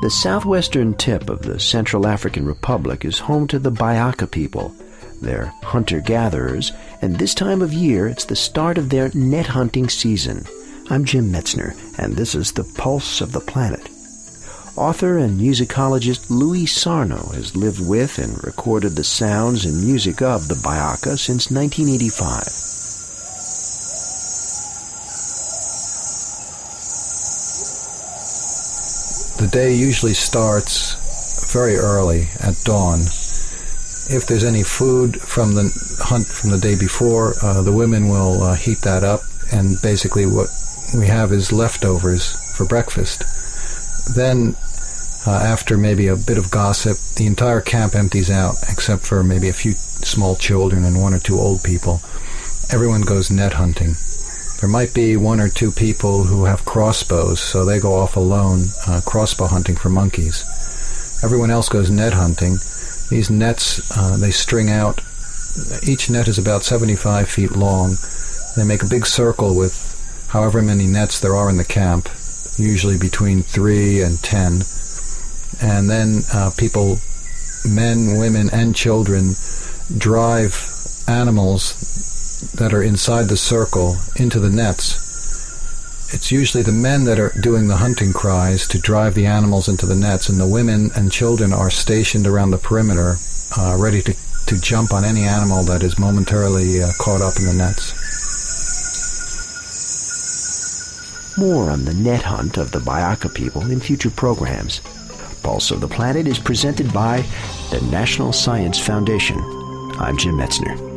The southwestern tip of the Central African Republic is home to the Bayaka people. They're hunter gatherers, and this time of year it's the start of their net hunting season. I'm Jim Metzner, and this is The Pulse of the Planet. Author and musicologist Louis Sarno has lived with and recorded the sounds and music of the Bayaka since 1985. The day usually starts very early at dawn. If there's any food from the hunt from the day before, uh, the women will uh, heat that up, and basically what we have is leftovers for breakfast. Then, uh, after maybe a bit of gossip, the entire camp empties out except for maybe a few small children and one or two old people. Everyone goes net hunting. There might be one or two people who have crossbows, so they go off alone uh, crossbow hunting for monkeys. Everyone else goes net hunting. These nets, uh, they string out. Each net is about 75 feet long. They make a big circle with however many nets there are in the camp, usually between three and ten. And then uh, people, men, women, and children, drive animals that are inside the circle into the nets. It's usually the men that are doing the hunting cries to drive the animals into the nets, and the women and children are stationed around the perimeter, uh, ready to, to jump on any animal that is momentarily uh, caught up in the nets. More on the net hunt of the Bayaka people in future programs. Pulse of the Planet is presented by the National Science Foundation. I'm Jim Metzner.